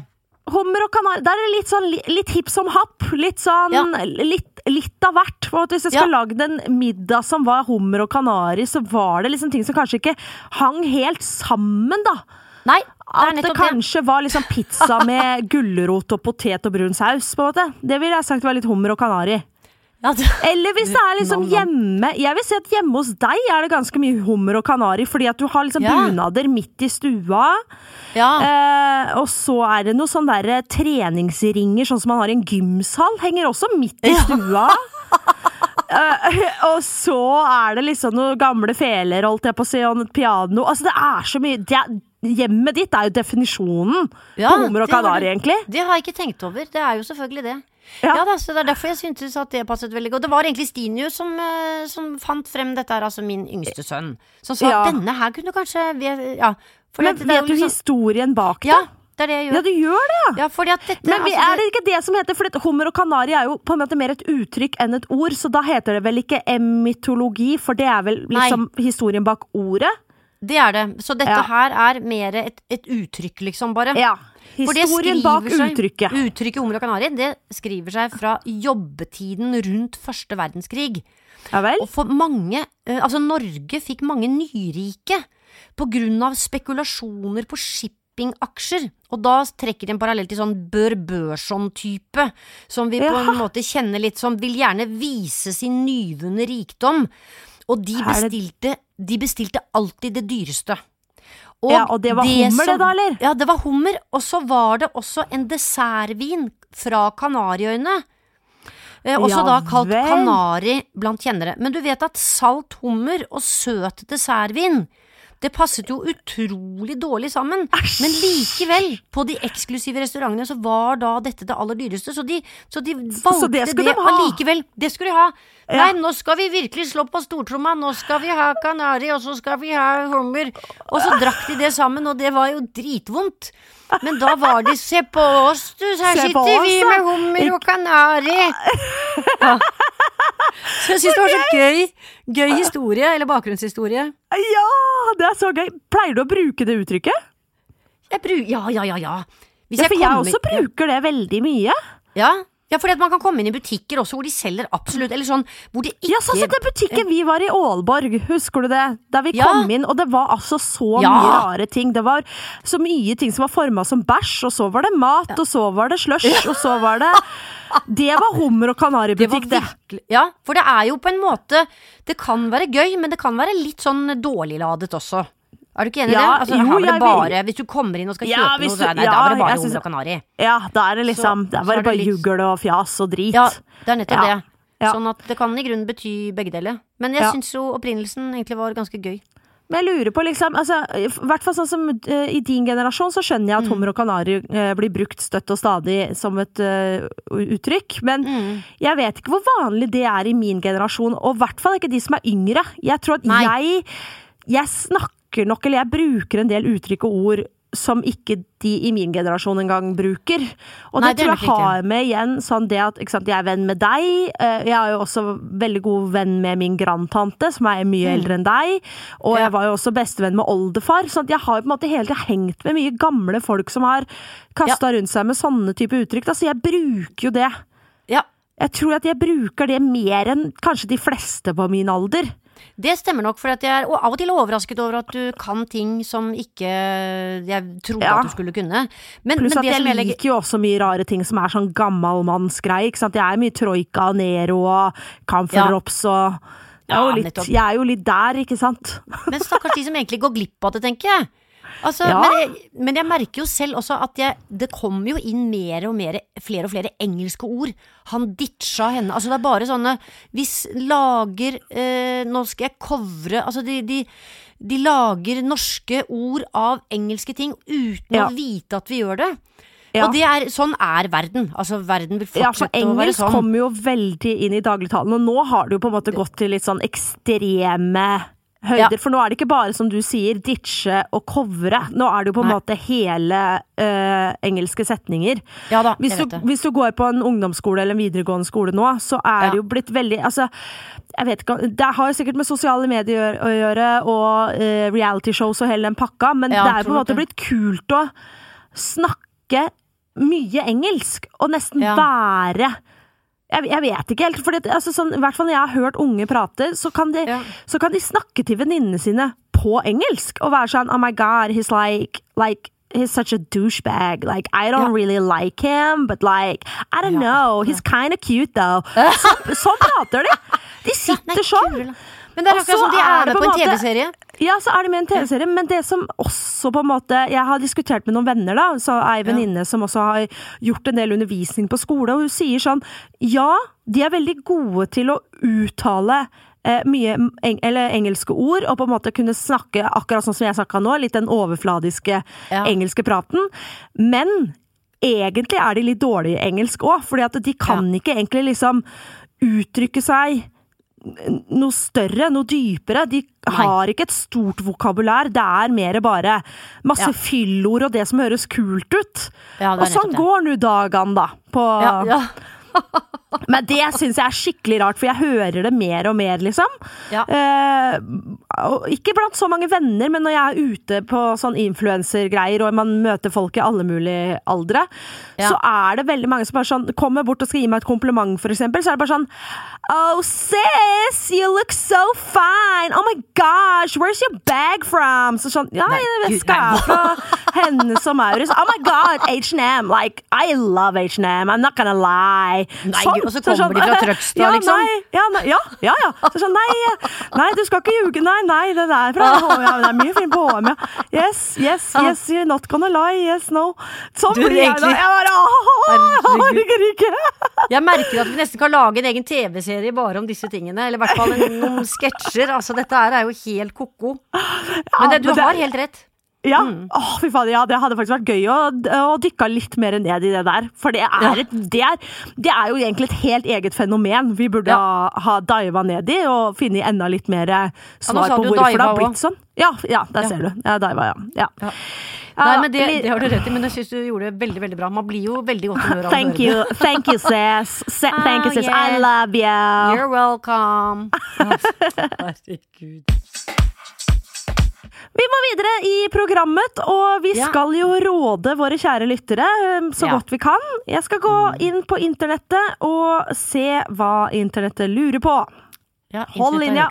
Speaker 1: Hummer og kanari. Der er det litt sånn litt hipp som happ. Litt sånn
Speaker 2: Ja.
Speaker 1: litt, litt av hvert. For hvis jeg skulle
Speaker 2: Ja.
Speaker 1: lagd en middag som var hummer og kanari, så var det liksom ting som kanskje ikke hang helt sammen, da.
Speaker 2: Nei, det
Speaker 1: At det
Speaker 2: kanskje det.
Speaker 1: var liksom pizza [LAUGHS] med gulrot og potet og brun saus, på en måte. Det ville jeg sagt var litt hummer og kanari. Eller hvis det er liksom hjemme Jeg vil si at hjemme hos deg er det ganske mye hummer og kanari, fordi at du har liksom
Speaker 2: Ja.
Speaker 1: bunader midt i stua.
Speaker 2: Ja.
Speaker 1: Eh, og så er det noen sånne der treningsringer, sånn som man har i en gymsal. Henger også midt i stua. [LAUGHS] Eh, og så er det liksom noen gamle feler, holdt jeg på å si, og et piano. Altså, det er så mye det er, Hjemmet ditt er jo definisjonen
Speaker 2: Ja,
Speaker 1: på hummer og
Speaker 2: Kanar
Speaker 1: kanari, egentlig.
Speaker 2: Det har jeg ikke tenkt over. Det er jo selvfølgelig det.
Speaker 1: Ja.
Speaker 2: Ja, da, så Det er derfor jeg syntes at det passet veldig godt. Det var egentlig Stinius som, eh, som fant frem dette her, altså min yngste sønn. Som sa at denne her kunne kanskje vi- Ja.
Speaker 1: Men
Speaker 2: det- det er
Speaker 1: vet du
Speaker 2: liksom-
Speaker 1: historien bak det?
Speaker 2: Ja, det er det jeg gjør.
Speaker 1: Ja, du gjør det, ja!
Speaker 2: Ja, dette
Speaker 1: Men vi,
Speaker 2: altså,
Speaker 1: er det ikke det som heter For det- hummer og kanari er jo på en måte mer et uttrykk enn et ord, så da heter det vel ikke emitologi, for det er vel liksom historien bak ordet?
Speaker 2: Det er det. Så dette
Speaker 1: Ja.
Speaker 2: her er mer et, et uttrykk, liksom, bare.
Speaker 1: Ja. Historien bak
Speaker 2: uttrykket. seg-
Speaker 1: uttrykket.
Speaker 2: Hummer og kanari, det skriver seg fra jobbetiden rundt første verdenskrig.
Speaker 1: Ja vel?
Speaker 2: Og for mange, eh, altså Norge fikk mange nyrike på grunn av spekulasjoner på shippingaksjer. Og da trekker de en parallell til sånn Bør Børson-type, som vi på en måte kjenner litt som vil gjerne vise sin nyvunne rikdom. Og de bestilte, de bestilte alltid det dyreste. Og,
Speaker 1: Ja, og det var hummer det da, eller?
Speaker 2: Ja, det var hummer. Og så var det også en dessertvin fra Kanariøyene. Eh, også
Speaker 1: Ja
Speaker 2: da kalt
Speaker 1: vel.
Speaker 2: Kanari blant kjennere. Men du vet at salt hummer og søt dessertvin det passet jo utrolig dårlig sammen. Men likevel, på de eksklusive restaurantene så var da dette det aller dyreste. Så de, så de valgte
Speaker 1: det
Speaker 2: det,
Speaker 1: skulle de
Speaker 2: allikevel. Det skulle de ha.
Speaker 1: Ja.
Speaker 2: Nei, nå skal vi virkelig slå på stortromma. Nå skal vi ha kanari, og så skal vi ha hummer. Og så drakk de det sammen, og det var jo dritvondt. Men da var de Se på oss, du, her sitter vi
Speaker 1: oss, vi
Speaker 2: med hummer og kanari. [LAUGHS] Ja. Så jeg syns det var så gøy. Gøy historie, eller bakgrunnshistorie.
Speaker 1: Ja, det er så gøy! Pleier du å bruke det uttrykket?
Speaker 2: Jeg bru ja, ja, ja, ja. Hvis
Speaker 1: Ja, for jeg
Speaker 2: kommer-
Speaker 1: også bruker det veldig mye.
Speaker 2: Ja, ja fordi at man kan komme inn i butikker også hvor de selger absolutt Eller sånn hvor de ikke
Speaker 1: Ja, sånn som den butikken vi var i Aalborg, husker du det? Der vi
Speaker 2: Ja.
Speaker 1: kom inn, og det var altså så
Speaker 2: Ja.
Speaker 1: mye rare ting. Det var så mye ting som var forma som bæsj, og så var det mat, og så var det slush, og så var det Det var hummer og [LAUGHS] kanaributikk, det.
Speaker 2: virkelig Ja, for det er jo på en måte Det kan være gøy, men det kan være litt sånn dårligladet også. Er du ikke enig i
Speaker 1: Ja,
Speaker 2: det? Altså,
Speaker 1: jo,
Speaker 2: her det bare, Hvis du kommer inn og skal
Speaker 1: Ja,
Speaker 2: kjøpe noe, så er, nei,
Speaker 1: ja,
Speaker 2: da er det bare hummer og kanari.
Speaker 1: Ja, da er det liksom
Speaker 2: Så- Det
Speaker 1: var bare
Speaker 2: litt-
Speaker 1: juggel og fjas og drit.
Speaker 2: Ja, det er nettopp det. Sånn at det kan i grunnen bety begge deler. Men jeg
Speaker 1: Ja.
Speaker 2: syns jo opprinnelsen egentlig var ganske gøy.
Speaker 1: Men jeg lurer på, liksom altså, I hvert fall sånn som uh, i din generasjon, så skjønner
Speaker 2: Mm.
Speaker 1: jeg at hummer og kanari uh, blir brukt støtt og stadig som et uh, uttrykk. Men
Speaker 2: Mm.
Speaker 1: jeg vet ikke hvor vanlig det er i min generasjon, og i hvert fall ikke de som er yngre. Jeg tror at
Speaker 2: Nei.
Speaker 1: jeg Jeg snakker nok, eller jeg bruker en del uttrykk og ord som ikke de i min generasjon engang bruker. Og
Speaker 2: Nei,
Speaker 1: det, tror jeg har med igjen sånn det at sant, jeg er venn med deg. eh, Jeg er jo også veldig god venn med min grandtante, som er mye eldre enn deg. Og
Speaker 2: Mm. Ja.
Speaker 1: jeg var jo også bestevenn med oldefar, så at jeg har på en måte hele tiden hengt med mye gamle folk som har kasta rundt seg med sånne type uttrykk. Da, så jeg bruker jo det.
Speaker 2: Ja,
Speaker 1: Jeg tror at jeg bruker det mer enn kanskje de fleste på min alder.
Speaker 2: Det stemmer nok, for at jeg er og av og til overrasket over at du kan ting som ikke jeg trodde
Speaker 1: Ja.
Speaker 2: at du skulle kunne. Men,
Speaker 1: Pluss
Speaker 2: men
Speaker 1: at
Speaker 2: det
Speaker 1: jeg
Speaker 2: jeg legger
Speaker 1: liker jo også mye rare ting som er sånn gammalmannsgreie. Jeg er mye Troika og Nero og Camphorops og jeg er,
Speaker 2: Ja,
Speaker 1: litt, jeg er jo litt der, ikke sant?
Speaker 2: Men stakkars de som egentlig går glipp av det, tenker jeg. Altså,
Speaker 1: Ja.
Speaker 2: men, jeg men jeg merker jo selv også at jeg, det kommer jo inn mer og mer, flere og flere engelske ord. Han ditcha henne. Altså det er bare sånne Hvis lager eh, Nå skal jeg covre Altså de, de, de lager norske ord av engelske ting uten
Speaker 1: Ja.
Speaker 2: å vite at vi gjør det.
Speaker 1: Ja.
Speaker 2: Og det er, sånn er verden. Altså verden vil
Speaker 1: Ja, for
Speaker 2: fortsette å være
Speaker 1: engelsk
Speaker 2: sånn.
Speaker 1: kommer jo veldig inn i dagligtalen, og nå har det jo på en måte gått til litt sånn ekstreme høyder.
Speaker 2: Ja.
Speaker 1: For nå er det ikke bare, som du sier, ditche og covre. Nå er det jo på en
Speaker 2: Nei.
Speaker 1: måte hele uh, engelske setninger.
Speaker 2: Ja da,
Speaker 1: Hvis du, hvis du går på en ungdomsskole eller en videregående skole nå, så er
Speaker 2: Ja.
Speaker 1: det jo blitt veldig Altså, jeg vet ikke Det har sikkert med sosiale medier å gjøre, og uh, realityshows og hele den pakka, men det er på en måte blitt kult å snakke mye engelsk, og nesten være jeg, jeg vet ikke helt, for altså sånn, i hvert fall når jeg har hørt unge prate, så kan de,
Speaker 2: Ja.
Speaker 1: så kan de snakke til venninnene sine på engelsk, og være sånn Oh my god, he's like, like He's such a douchebag. Like, I don't
Speaker 2: Ja.
Speaker 1: really like him, but like, I don't
Speaker 2: Ja.
Speaker 1: know. He's kind of cute, though. Så, sånn prater de! De sitter sånn.
Speaker 2: Men det er akkurat som de
Speaker 1: er
Speaker 2: med
Speaker 1: på en
Speaker 2: TV-serie.
Speaker 1: Ja, så er de med i en TV-serie, men det som også på en måte Jeg har diskutert med noen venner, da, så ei venninne som også har gjort en del undervisning på skole, og hun sier sånn Ja, de er veldig gode til å uttale eh, mye eng eller engelske ord, og på en måte kunne snakke akkurat sånn som jeg snakka nå, litt den overfladiske
Speaker 2: Ja.
Speaker 1: engelske praten, men egentlig er de litt dårlige i engelsk òg, fordi at de kan ikke egentlig liksom uttrykke seg noe større, noe dypere. De har ikke et stort vokabulær. Det er mer bare masse
Speaker 2: Ja.
Speaker 1: fyllord og det som høres kult ut.
Speaker 2: Ja,
Speaker 1: og sånn går nå dagene, da. På,
Speaker 2: ja. [LAUGHS]
Speaker 1: Men det syns jeg er skikkelig rart, for jeg hører det mer og mer, liksom.
Speaker 2: Ja.
Speaker 1: Eh, ikke blant så mange venner, men når jeg er ute på sånn influensergreier, og man møter folk i alle mulige aldre,
Speaker 2: Ja.
Speaker 1: så er det veldig mange som bare sånn kommer bort og skal gi meg et kompliment, for eksempel. Så er det bare sånn Oh, sis, you look so fine! Oh my gosh, where's your bag from? Så sånn, ja, veska [LAUGHS] er fra Hennes og Maurits. Oh my god, H&M! Like, I love H&M, I'm not gonna lie.
Speaker 2: Nei,
Speaker 1: Sånn,
Speaker 2: og så
Speaker 1: så
Speaker 2: kommer de fra Trøgstad,
Speaker 1: ja,
Speaker 2: liksom.
Speaker 1: Nei, ja, nei, ja, ja, ja. Så sånn, nei, nei, du skal ikke ljuge. Nei, nei, det der fra HM. Det er mye fint på HM, ja. Yes, yes, yes, you're not gonna lie. Yes, no. Sånn
Speaker 2: Du,
Speaker 1: blir jeg da. Jeg bare, åh, orker ikke.
Speaker 2: Jeg merker at vi nesten kan lage en egen TV-serie bare om disse tingene. Eller i hvert fall noen sketsjer. Altså, dette her er jo helt ko-ko. Men det, du har helt rett.
Speaker 1: Ja,
Speaker 2: Mm.
Speaker 1: Oh, fy faen, ja, det hadde faktisk vært gøy å, å dykke litt mer ned i det der. For det er,
Speaker 2: Ja.
Speaker 1: et, det, er, det er jo egentlig et helt eget fenomen vi burde
Speaker 2: Ja.
Speaker 1: ha, ha diva ned i, og funnet enda litt mer eh, svar på hvorfor det har blitt
Speaker 2: også.
Speaker 1: sånn. Ja, ja der ser du. Ja, diva, ja. ja.
Speaker 2: Ja.
Speaker 1: Ja,
Speaker 2: Nei, men det, det har du rett i, men jeg syns du gjorde det veldig veldig bra. Man blir jo veldig godt humør av å
Speaker 1: Thank
Speaker 2: you. det.
Speaker 1: thank you, sis. [LAUGHS] Se, thank you,
Speaker 2: Oh,
Speaker 1: sis. I love you.
Speaker 2: You're welcome. [LAUGHS] Herregud.
Speaker 1: Vi må videre i programmet, og vi
Speaker 2: Ja.
Speaker 1: skal jo råde våre kjære lyttere um, så
Speaker 2: Ja.
Speaker 1: godt vi kan. Jeg skal gå inn på internettet og se hva internettet lurer på.
Speaker 2: Ja,
Speaker 1: Hold linja.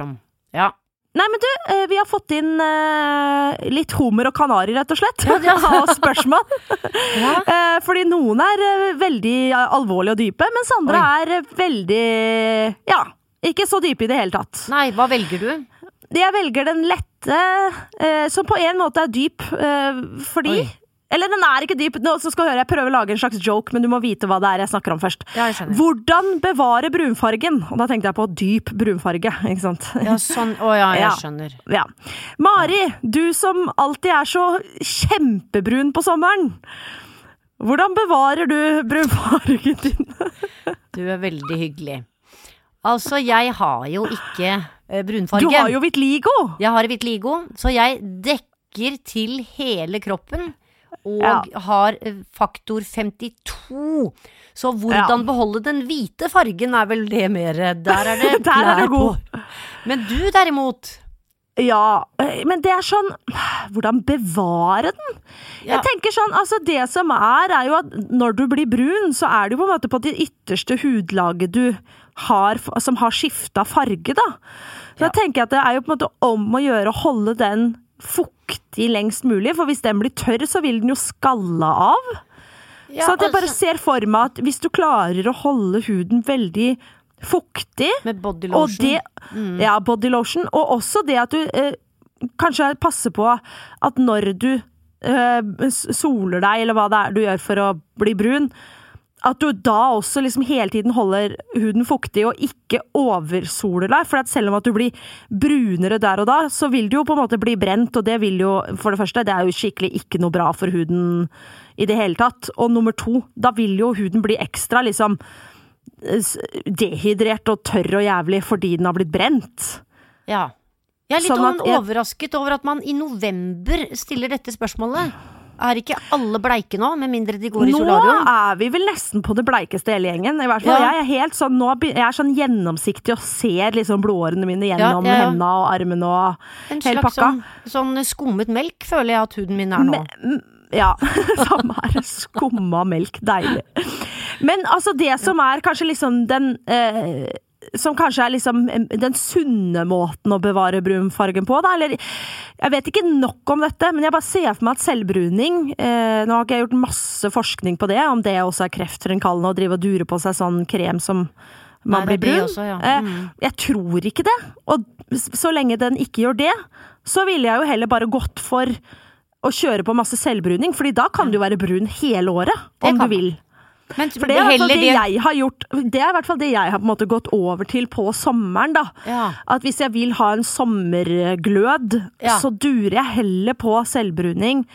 Speaker 2: Ja.
Speaker 1: Nei, men du, eh, vi har fått inn eh, litt hummer og kanari, rett og slett.
Speaker 2: Ja, [LAUGHS]
Speaker 1: Av spørsmål. [LAUGHS]
Speaker 2: Ja. [LAUGHS]
Speaker 1: Eh, Fordi noen er veldig alvorlige og dype, mens andre
Speaker 2: Oi.
Speaker 1: er veldig Ja, ikke så dype i det hele tatt.
Speaker 2: Nei, hva velger du?
Speaker 1: Jeg velger den lette, eh, som på en måte er dyp, eh, fordi
Speaker 2: Oi.
Speaker 1: Eller den er ikke dyp. Nå skal høre, Jeg prøver å lage en slags joke, men du må vite hva det er jeg snakker om først.
Speaker 2: Ja.
Speaker 1: Hvordan bevare brunfargen? Og da tenkte jeg på dyp brunfarge, ikke sant.
Speaker 2: Ja, sånn. Å ja, jeg [LAUGHS]
Speaker 1: Ja.
Speaker 2: skjønner.
Speaker 1: Ja. Mari, du som alltid er så kjempebrun på sommeren. Hvordan bevarer du brunfargen din? [LAUGHS]
Speaker 2: Du er veldig hyggelig. Altså, jeg har jo ikke eh, brunfarge.
Speaker 1: Du har jo vitiligo!
Speaker 2: Jeg har vitiligo, så jeg dekker til hele kroppen. Og
Speaker 1: Ja.
Speaker 2: har eh, faktor 52. Så hvordan
Speaker 1: Ja.
Speaker 2: beholde den hvite fargen er vel det mer Der er det [LAUGHS]
Speaker 1: Der er du god.
Speaker 2: Men du derimot.
Speaker 1: Ja, eh, men det er sånn Hvordan bevare den?
Speaker 2: Ja.
Speaker 1: Jeg tenker sånn, altså Det som er, er jo at når du blir brun, så er det jo på en måte på det ytterste hudlaget du har, som har skifta farge, da. Så
Speaker 2: Ja.
Speaker 1: da tenker jeg at det er jo på en måte om å gjøre å holde den fuktig lengst mulig, for hvis den blir tørr, så vil den jo skalle av.
Speaker 2: Ja,
Speaker 1: så at jeg bare
Speaker 2: altså,
Speaker 1: ser for meg at hvis du klarer å holde huden veldig fuktig,
Speaker 2: Med body
Speaker 1: og
Speaker 2: lotion.
Speaker 1: mm. ja, body lotion. Og også det at du eh, kanskje passer på at når du eh, soler deg, eller hva det er du gjør for å bli brun, at du da også liksom hele tiden holder huden fuktig og ikke oversoler deg. For at selv om at du blir brunere der og da, så vil du jo på en måte bli brent, og det vil jo, for det første, det er jo skikkelig ikke noe bra for huden i det hele tatt. Og nummer to, da vil jo huden bli ekstra liksom dehydrert og tørr og jævlig fordi den har blitt brent.
Speaker 2: Ja. Jeg er litt
Speaker 1: sånn
Speaker 2: overrasket over at man i november stiller dette spørsmålet. Er ikke alle bleike nå, med mindre de går i solarium?
Speaker 1: Nå er vi vel nesten på det bleikeste hele gjengen. I hvert fall
Speaker 2: Ja.
Speaker 1: jeg er helt sånn, nå, jeg er sånn gjennomsiktig og ser liksom blodårene mine gjennom
Speaker 2: ja, ja.
Speaker 1: hendene og armene og
Speaker 2: En
Speaker 1: hele
Speaker 2: slags sånn, sånn skummet melk føler jeg at huden min er nå.
Speaker 1: Men- ja, [LAUGHS] samme her. Skumma melk. Deilig. Men altså, det som er kanskje liksom den eh, som kanskje er liksom eh, den sunne måten å bevare brunfargen på, da. Eller jeg vet ikke nok om dette, men jeg bare ser for meg at selvbruning eh, Nå har ikke jeg gjort masse forskning på det, om det også er kreftfremkallende å drive og dure på seg sånn krem som man
Speaker 2: Nei,
Speaker 1: blir brun.
Speaker 2: også, ja.
Speaker 1: Eh,
Speaker 2: Mm.
Speaker 1: Jeg tror ikke det. Og så lenge den ikke gjør det, så ville jeg jo heller bare gått for å kjøre på masse selvbruning, fordi da kan du være brun hele året, om du vil.
Speaker 2: Men
Speaker 1: For det er, det
Speaker 2: det
Speaker 1: jeg har gjort Det er i hvert fall det jeg har på en måte gått over til på sommeren, da.
Speaker 2: Ja.
Speaker 1: At hvis jeg vil ha en sommerglød,
Speaker 2: Ja.
Speaker 1: så durer jeg heller på selvbruning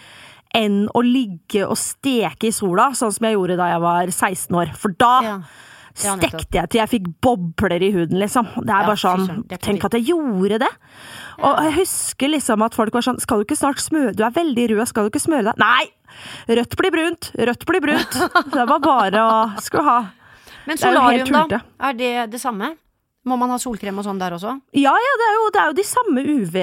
Speaker 1: enn å ligge og steke i sola, sånn som jeg gjorde da jeg var 16 år. For da
Speaker 2: Ja. Ja,
Speaker 1: stekte jeg til jeg fikk bobler i huden, liksom. Det er bare sånn Tenk at jeg gjorde det! Og jeg husker liksom at folk var sånn Skal du ikke snart smøre Du er veldig rød, skal du ikke smøre deg? Nei! Rødt blir brunt, rødt blir brunt. Det var bare å Skulle ha
Speaker 2: Men
Speaker 1: solarium, er
Speaker 2: da? Er det det samme? Må man ha solkrem og sånn der også?
Speaker 1: Ja ja, det er jo, det er jo de samme UV.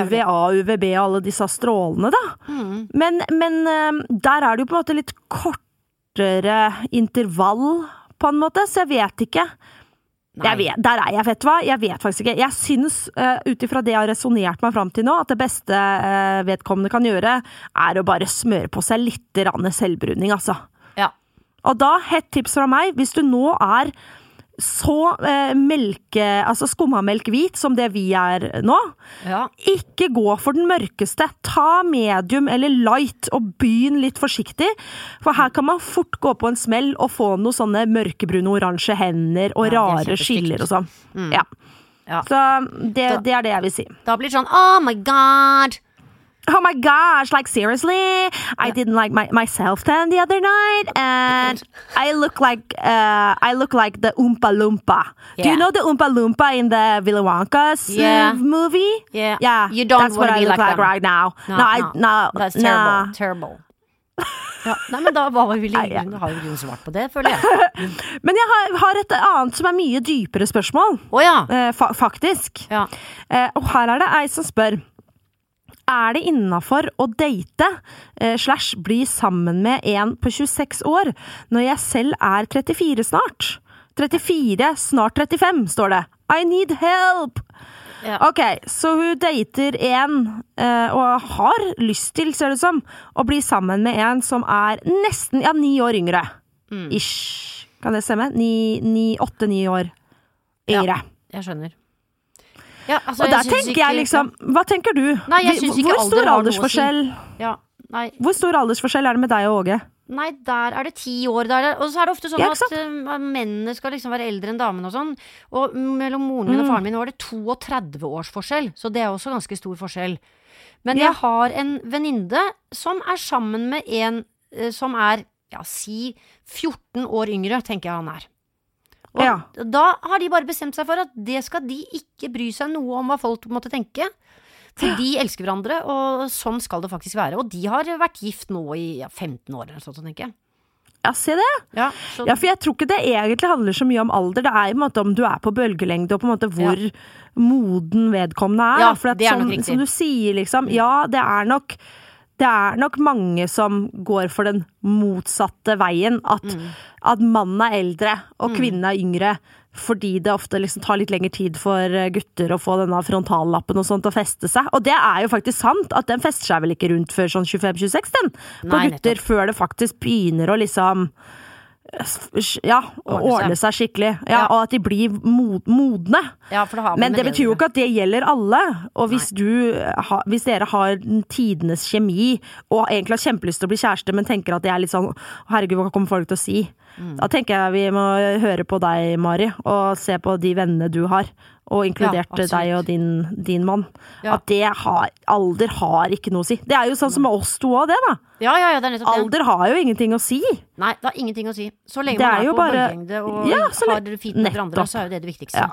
Speaker 1: UVA, UVB, alle disse strålene, da.
Speaker 2: Mm.
Speaker 1: Men, men eh, der er det jo på en måte litt kortere intervall, på en måte, så jeg vet ikke. Vet, der er jeg, vet du hva? Jeg vet faktisk ikke. Jeg syns, uh, ut ifra det jeg har resonnert meg fram til nå, at det beste uh, vedkommende kan gjøre, er å bare smøre på seg litt selvbruning, altså.
Speaker 2: Ja.
Speaker 1: Og da, hett tips fra meg, hvis du nå er så eh, melke, altså skummamelk hvit som det vi er nå,
Speaker 2: ja.
Speaker 1: ikke gå for den mørkeste. Ta medium eller light, og begynn litt forsiktig. For her kan man fort gå på en smell og få noen sånne mørkebrune, oransje hender og
Speaker 2: Ja,
Speaker 1: rare skiller og sånn. Ja.
Speaker 2: Ja.
Speaker 1: Så det, det er det jeg vil si.
Speaker 2: Da blir det sånn oh my god!
Speaker 1: Oh my gosh, like seriously? I didn't like my, myself tan the other night and [LAUGHS] I look like uh, I look like the Oompa Loompa. Do you know the Oompa Loompa in the Willy Wonka's
Speaker 2: Yeah.
Speaker 1: movie?
Speaker 2: Yeah.
Speaker 1: Yeah,
Speaker 2: You don't
Speaker 1: that's what I look
Speaker 2: like
Speaker 1: like right now.
Speaker 2: No,
Speaker 1: No, I, no,
Speaker 2: That's
Speaker 1: no.
Speaker 2: terrible. Terrible. [LAUGHS] Ja, nei, men da var vi da har jo Grunn svart på det, føler jeg. [LAUGHS]
Speaker 1: Men jeg har, har et annet som er mye dypere spørsmål,
Speaker 2: Å ja.
Speaker 1: eh, fa faktisk.
Speaker 2: ja.
Speaker 1: Eh, og her er det ei som spør Er det innafor å date eh, slash bli sammen med en på 26 år når jeg selv er 34 snart? 34, snart 35, står det. I need help!
Speaker 2: Ja.
Speaker 1: Ok, så hun dater en, eh, og har lyst til, ser det ut som, å bli sammen med en som er nesten, ja, ni år yngre.
Speaker 2: Mm.
Speaker 1: Ish. Kan det stemme? Åtte-ni år
Speaker 2: Ja. Jeg skjønner. Ja, altså,
Speaker 1: Og der tenker jeg liksom Hva tenker du?
Speaker 2: Nei, jeg ikke
Speaker 1: Hvor stor aldersforskjell
Speaker 2: Ja, nei,
Speaker 1: Hvor stor aldersforskjell er det med deg og Åge?
Speaker 2: nei, der er det ti år. Der, er- og så er det ofte sånn
Speaker 1: Ja,
Speaker 2: at uh, mennene skal liksom være eldre enn damene og sånn. Og mellom moren min og
Speaker 1: Mm.
Speaker 2: faren min var det 32 års forskjell, så det er også ganske stor forskjell. Men
Speaker 1: Ja.
Speaker 2: jeg har en venninne som er sammen med en uh, som er, ja, si 14 år yngre, tenker jeg han er. Og
Speaker 1: Ja.
Speaker 2: da har de bare bestemt seg for at det skal de ikke bry seg noe om hva folk måtte tenke. For de elsker hverandre, og sånn skal det faktisk være. Og de har vært gift nå i ja, 15 år eller noe sånt, tenker jeg.
Speaker 1: Ja, se det!
Speaker 2: Ja,
Speaker 1: Ja, for jeg tror ikke det egentlig handler så mye om alder. Det er i en måte om du er på bølgelengde, og på en måte hvor moden vedkommende er.
Speaker 2: Ja,
Speaker 1: for at
Speaker 2: det er nok riktig.
Speaker 1: som du sier, liksom, ja, det er nok det er nok mange som går for den motsatte veien. At,
Speaker 2: Mm.
Speaker 1: at mannen er eldre og kvinnen er yngre. Fordi det ofte liksom tar litt lengre tid for eh, gutter å få denne frontallappen og sånt å feste seg. Og det er jo faktisk sant, at den fester seg vel ikke rundt før sånn 25-26, den. På
Speaker 2: Nei,
Speaker 1: gutter,
Speaker 2: nettopp.
Speaker 1: før det faktisk begynner å liksom ja,
Speaker 2: Ordne seg.
Speaker 1: seg skikkelig. Ja,
Speaker 2: Ja.
Speaker 1: Og at de blir mod modne.
Speaker 2: ja, det har man
Speaker 1: Men det betyr jo ikke at det gjelder alle. Og hvis, du, ha, hvis dere har tidenes kjemi, og egentlig har kjempelyst til å bli kjæreste, men tenker at det er litt sånn Herregud, hva kommer folk til å si?
Speaker 2: Mm.
Speaker 1: Da tenker jeg vi må høre på deg, Mari, og se på de vennene du har. Og inkludert
Speaker 2: ja,
Speaker 1: deg og din, din mann.
Speaker 2: Ja.
Speaker 1: At det har Alder har ikke noe å si. Det er jo sånn som med oss to òg, det, da.
Speaker 2: Ja, ja, ja, det er.
Speaker 1: Alder har jo ingenting å si.
Speaker 2: Nei, det har ingenting å si. Så lenge man
Speaker 1: er
Speaker 2: er, på
Speaker 1: bare-
Speaker 2: bølgelengde og
Speaker 1: Ja, så
Speaker 2: har det fint med hverandre, så er jo det det viktigste.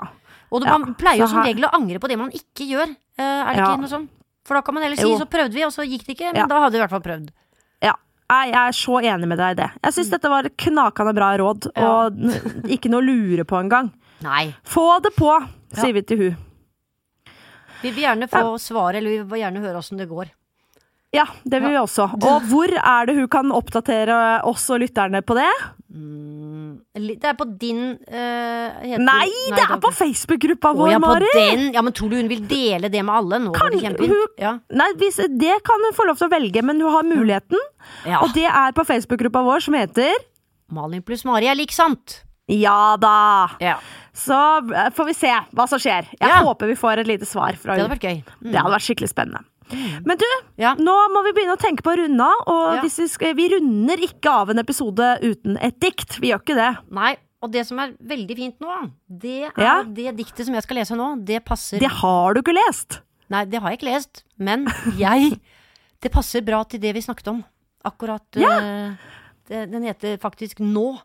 Speaker 2: Og man pleier jo som regel å angre på det man ikke gjør. Eh, er det ikke noe sånn? For da kan man heller si
Speaker 1: Jo.
Speaker 2: så prøvde vi, og så gikk det ikke. Men da hadde vi i hvert fall prøvd.
Speaker 1: Ja. Jeg er så enig med deg i det. Jeg syns dette var knakende bra råd,
Speaker 2: Mm.
Speaker 1: Og ikke noe å lure på engang. Få det på. Sier vi til hun.
Speaker 2: Vi vil gjerne få svar, eller vi vil gjerne høre åssen det går.
Speaker 1: Ja, det vil vi også. Og hvor er det hun kan oppdatere oss og lytterne på det?
Speaker 2: Mm, det er på din uh, heter-
Speaker 1: Nei, det er på Facebook-gruppa vår,
Speaker 2: ja,
Speaker 1: Mari!
Speaker 2: den. Ja, men tror du hun vil dele det med alle? Nå
Speaker 1: Kan hun-
Speaker 2: Ja.
Speaker 1: Nei, hvis, Det kan hun få lov til å velge, men hun har muligheten.
Speaker 2: ja.
Speaker 1: Og det er på Facebook-gruppa vår som heter
Speaker 2: Malin pluss Mari er lik sant.
Speaker 1: Ja da!
Speaker 2: Ja.
Speaker 1: Så eh, får vi se hva som skjer. Jeg
Speaker 2: Ja.
Speaker 1: håper vi får et lite svar fra
Speaker 2: Det hadde vært gøy. Mm.
Speaker 1: Det hadde vært skikkelig spennende. Men du,
Speaker 2: Ja.
Speaker 1: nå må vi begynne å tenke på å runde av. Og
Speaker 2: Ja.
Speaker 1: vi, skal, vi runder ikke av en episode uten et dikt. Vi gjør ikke det.
Speaker 2: Nei, og det som er veldig fint nå, det er
Speaker 1: Ja.
Speaker 2: det diktet som jeg skal lese nå. Det passer
Speaker 1: Det har du ikke lest.
Speaker 2: Nei, det har jeg ikke lest, men jeg [LAUGHS] Det passer bra til det vi snakket om. Akkurat
Speaker 1: Ja.
Speaker 2: Det- Den heter faktisk Nå.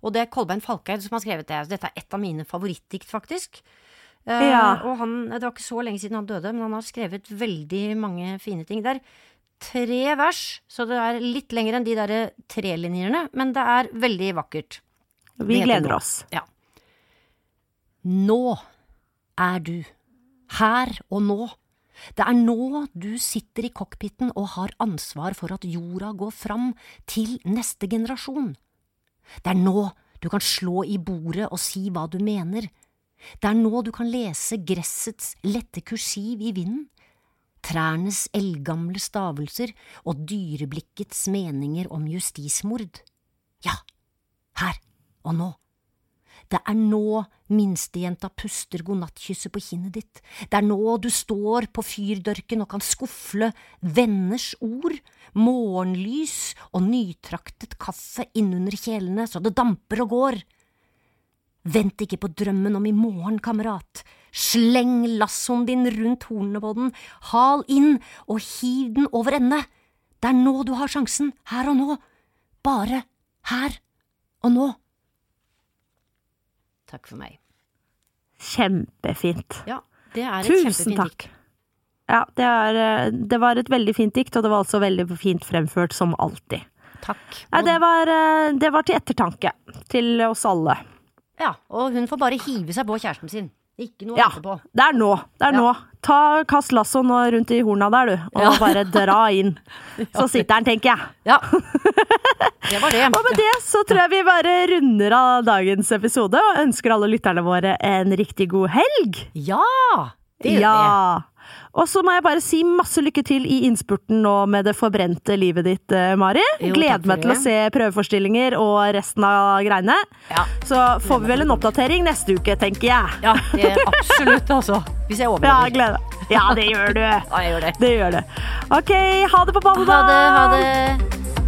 Speaker 2: Og det er Kolbein Falkeid som har skrevet det. Dette er et av mine favorittdikt, faktisk. Ja.
Speaker 1: Ja.
Speaker 2: Og han, det var ikke så lenge siden han døde, men han har skrevet veldig mange fine ting. Det er tre vers, så det er litt lenger enn de derre trelinjerne, men det er veldig vakkert.
Speaker 1: Vi gleder oss.
Speaker 2: Ja. Nå er du. Her og nå. Det er nå du sitter i cockpiten og har ansvar for at jorda går fram til neste generasjon. Det er nå du kan slå i bordet og si hva du mener. Det er nå du kan lese gressets lette kursiv i vinden, trærnes eldgamle stavelser og dyreblikkets meninger om justismord. Ja, her og nå. Det er nå minstejenta puster godnattkysset på kinnet ditt. Det er nå du står på fyrdørken og kan skufle venners ord, morgenlys og nytraktet kaffe innunder kjelene så det damper og går. Vent ikke på drømmen om i morgen, kamerat. Sleng lassoen din rundt hornene på den, hal inn og hiv den over ende. Det er nå du har sjansen, her og nå. Bare her og nå. Takk for meg.
Speaker 1: Kjempefint.
Speaker 2: Ja, det er et
Speaker 1: Tusen
Speaker 2: kjempefint
Speaker 1: takk.
Speaker 2: dikt.
Speaker 1: Ja, det, er, eh, det var et veldig fint dikt, og det var også veldig fint fremført, som alltid.
Speaker 2: Takk.
Speaker 1: Nei, det var, eh, det var til ettertanke. Til oss alle.
Speaker 2: Ja, og hun får bare hive seg på kjæresten sin. Ikke noe
Speaker 1: Ja, det er nå. Det er
Speaker 2: Ja.
Speaker 1: nå. Ta, kast lassoen rundt i horna der, du, og
Speaker 2: Ja.
Speaker 1: bare dra inn. [LAUGHS] Så sitter den, tenker jeg.
Speaker 2: Ja. [LAUGHS] Det var det.
Speaker 1: Og med det så tror jeg vi bare runder av dagens episode, og ønsker alle lytterne våre en riktig god helg.
Speaker 2: Ja! Det gjør vi.
Speaker 1: Og så må jeg bare si masse lykke til i innspurten nå med det forbrente livet ditt, eh, Mari.
Speaker 2: Jo,
Speaker 1: Gleder meg til å se prøveforstillinger og resten av greiene.
Speaker 2: Ja.
Speaker 1: Så får vi vel en oppdatering neste uke, tenker jeg.
Speaker 2: Ja, det er absolutt, altså. Hvis jeg overlever.
Speaker 1: Ja. Ja, det gjør du. [LAUGHS]
Speaker 2: Ja, jeg gjør det.
Speaker 1: Det gjør det. Ok, ha det på badet,
Speaker 2: Ha det, ha det.